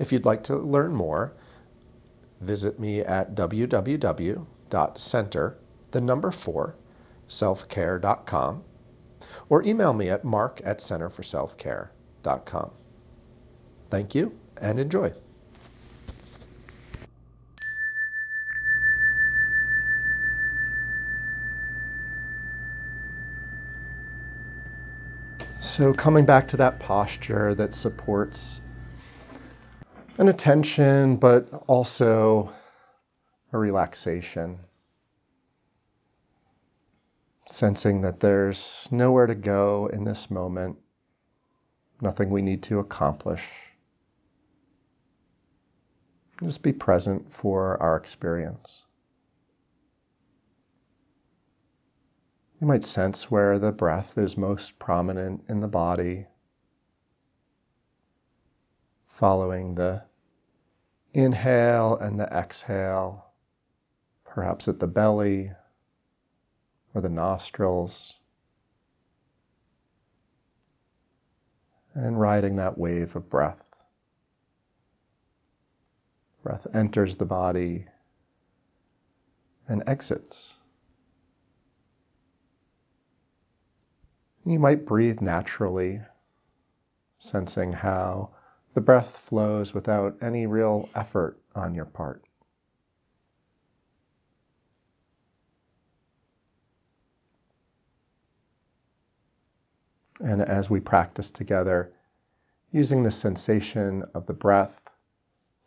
If you'd like to learn more, visit me at www.center, the number four, selfcare.com, or email me at mark at centerforselfcare.com. Thank you and enjoy. So, coming back to that posture that supports an attention, but also a relaxation. Sensing that there's nowhere to go in this moment, nothing we need to accomplish. Just be present for our experience. You might sense where the breath is most prominent in the body, following the inhale and the exhale, perhaps at the belly or the nostrils, and riding that wave of breath. Breath enters the body and exits. You might breathe naturally, sensing how the breath flows without any real effort on your part. And as we practice together, using the sensation of the breath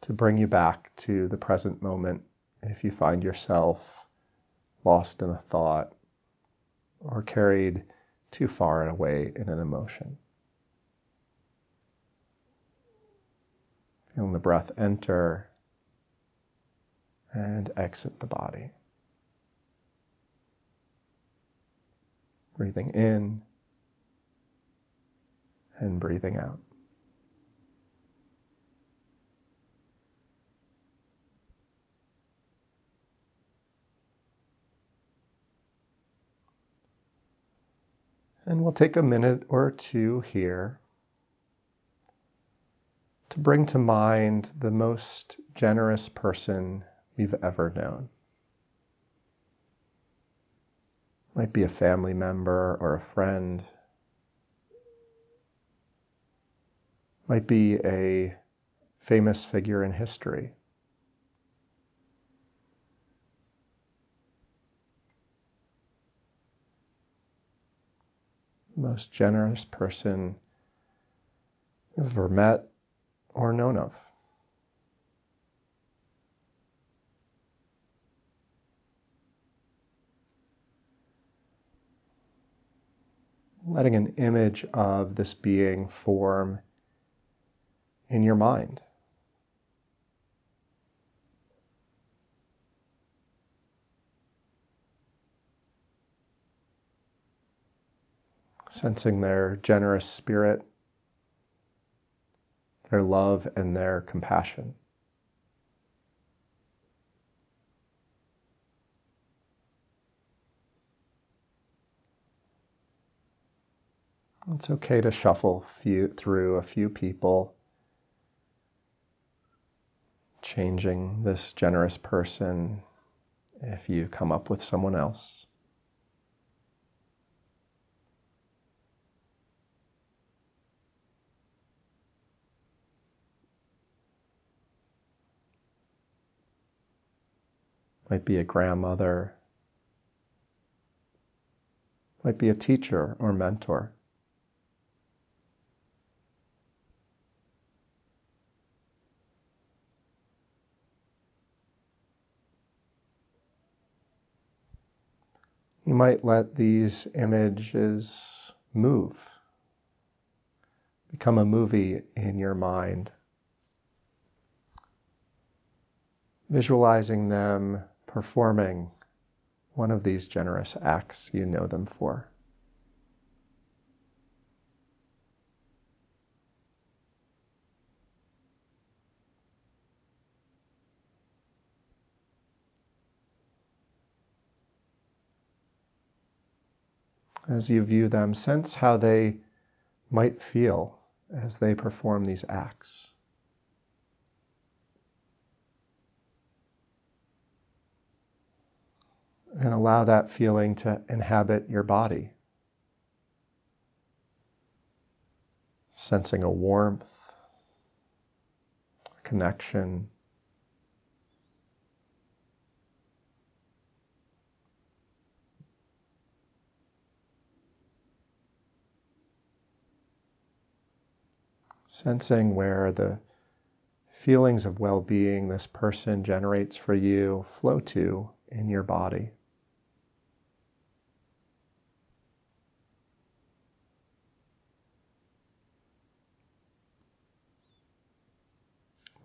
to bring you back to the present moment if you find yourself lost in a thought or carried too far away in an emotion. Feeling the breath enter and exit the body. Breathing in and breathing out. And we'll take a minute or two here to bring to mind the most generous person we've ever known. Might be a family member or a friend. Might be a famous figure in history. most generous person you've ever met or known of. Letting an image of this being form in your mind. sensing their generous spirit, their love, and their compassion. It's okay to shuffle few, through a few people, changing this generous person if you come up with someone else. Might be a grandmother, might be a teacher or mentor. You might let these images move, become a movie in your mind. visualizing them performing one of these generous acts you know them for. As you view them, sense how they might feel as they perform these acts. And allow that feeling to inhabit your body. Sensing a warmth, a connection. Sensing where the feelings of well being this person generates for you flow to in your body.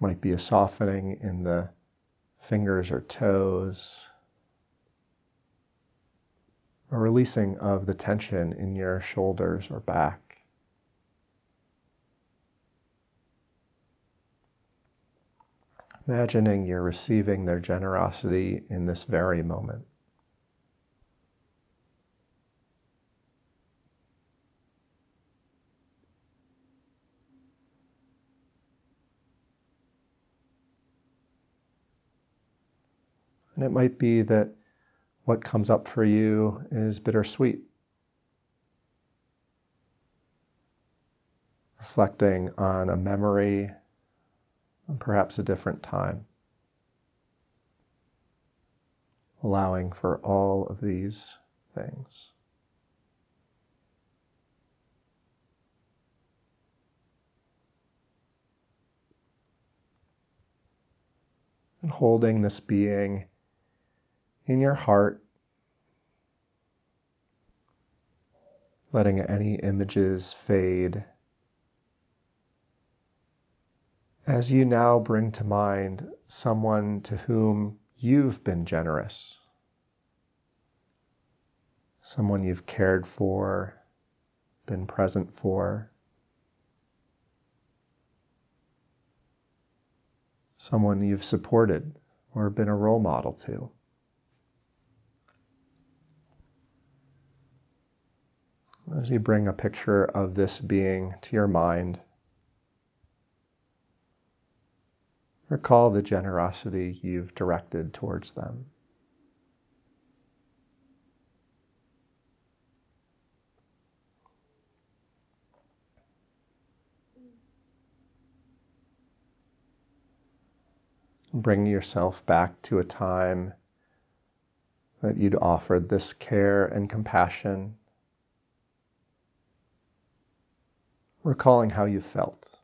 Might be a softening in the fingers or toes, a releasing of the tension in your shoulders or back. Imagining you're receiving their generosity in this very moment. And it might be that what comes up for you is bittersweet. Reflecting on a memory, perhaps a different time. Allowing for all of these things. And holding this being in your heart, letting any images fade. As you now bring to mind someone to whom you've been generous, someone you've cared for, been present for, someone you've supported or been a role model to. As you bring a picture of this being to your mind, recall the generosity you've directed towards them. Bring yourself back to a time that you'd offered this care and compassion recalling how you felt.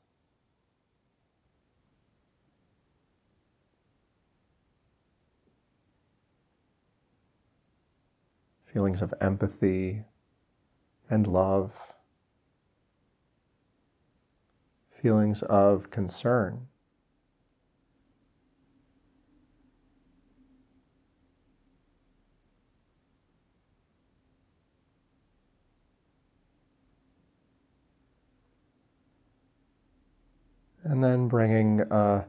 Feelings of empathy and love, feelings of concern. And then bringing a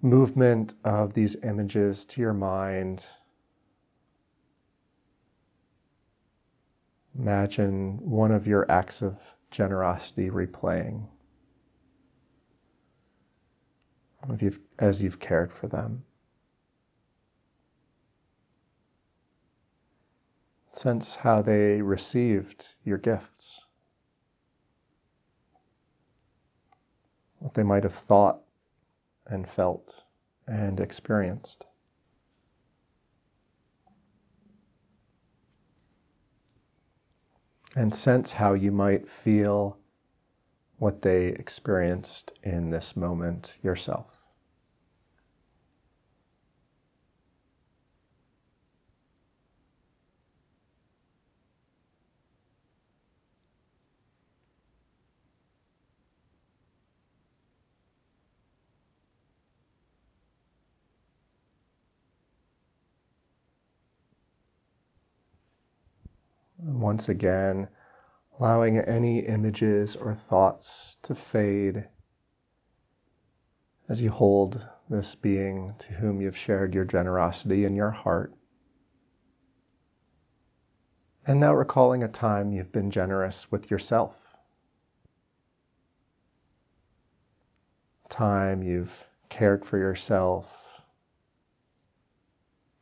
movement of these images to your mind. Imagine one of your acts of generosity replaying you've, as you've cared for them. Sense how they received your gifts. What they might have thought and felt and experienced. And sense how you might feel what they experienced in this moment yourself. Once again, allowing any images or thoughts to fade as you hold this being to whom you've shared your generosity in your heart. And now recalling a time you've been generous with yourself. Time you've cared for yourself,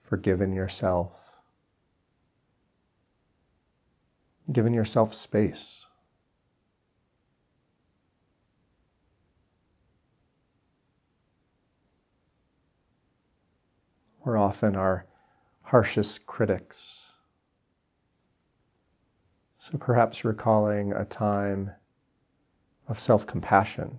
forgiven yourself, given yourself space. We're often our harshest critics. So perhaps recalling a time of self compassion.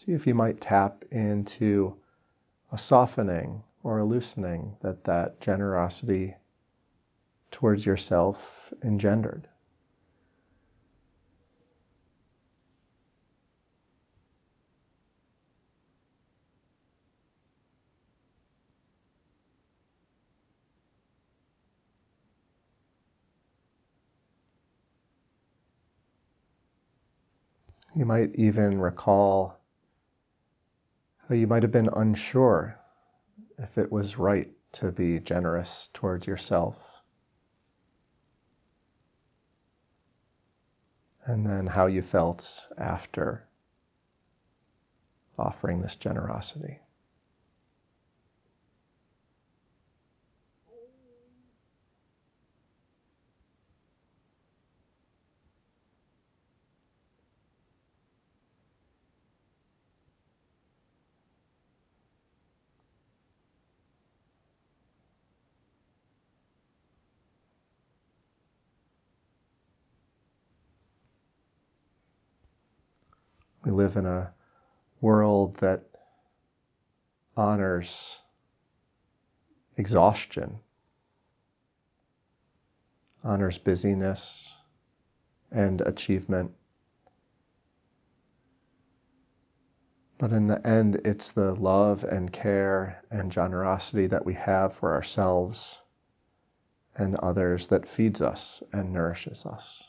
See if you might tap into a softening or a loosening that that generosity towards yourself engendered. You might even recall you might have been unsure if it was right to be generous towards yourself. and then how you felt after offering this generosity. We live in a world that honors exhaustion, honors busyness and achievement. But in the end, it's the love and care and generosity that we have for ourselves and others that feeds us and nourishes us.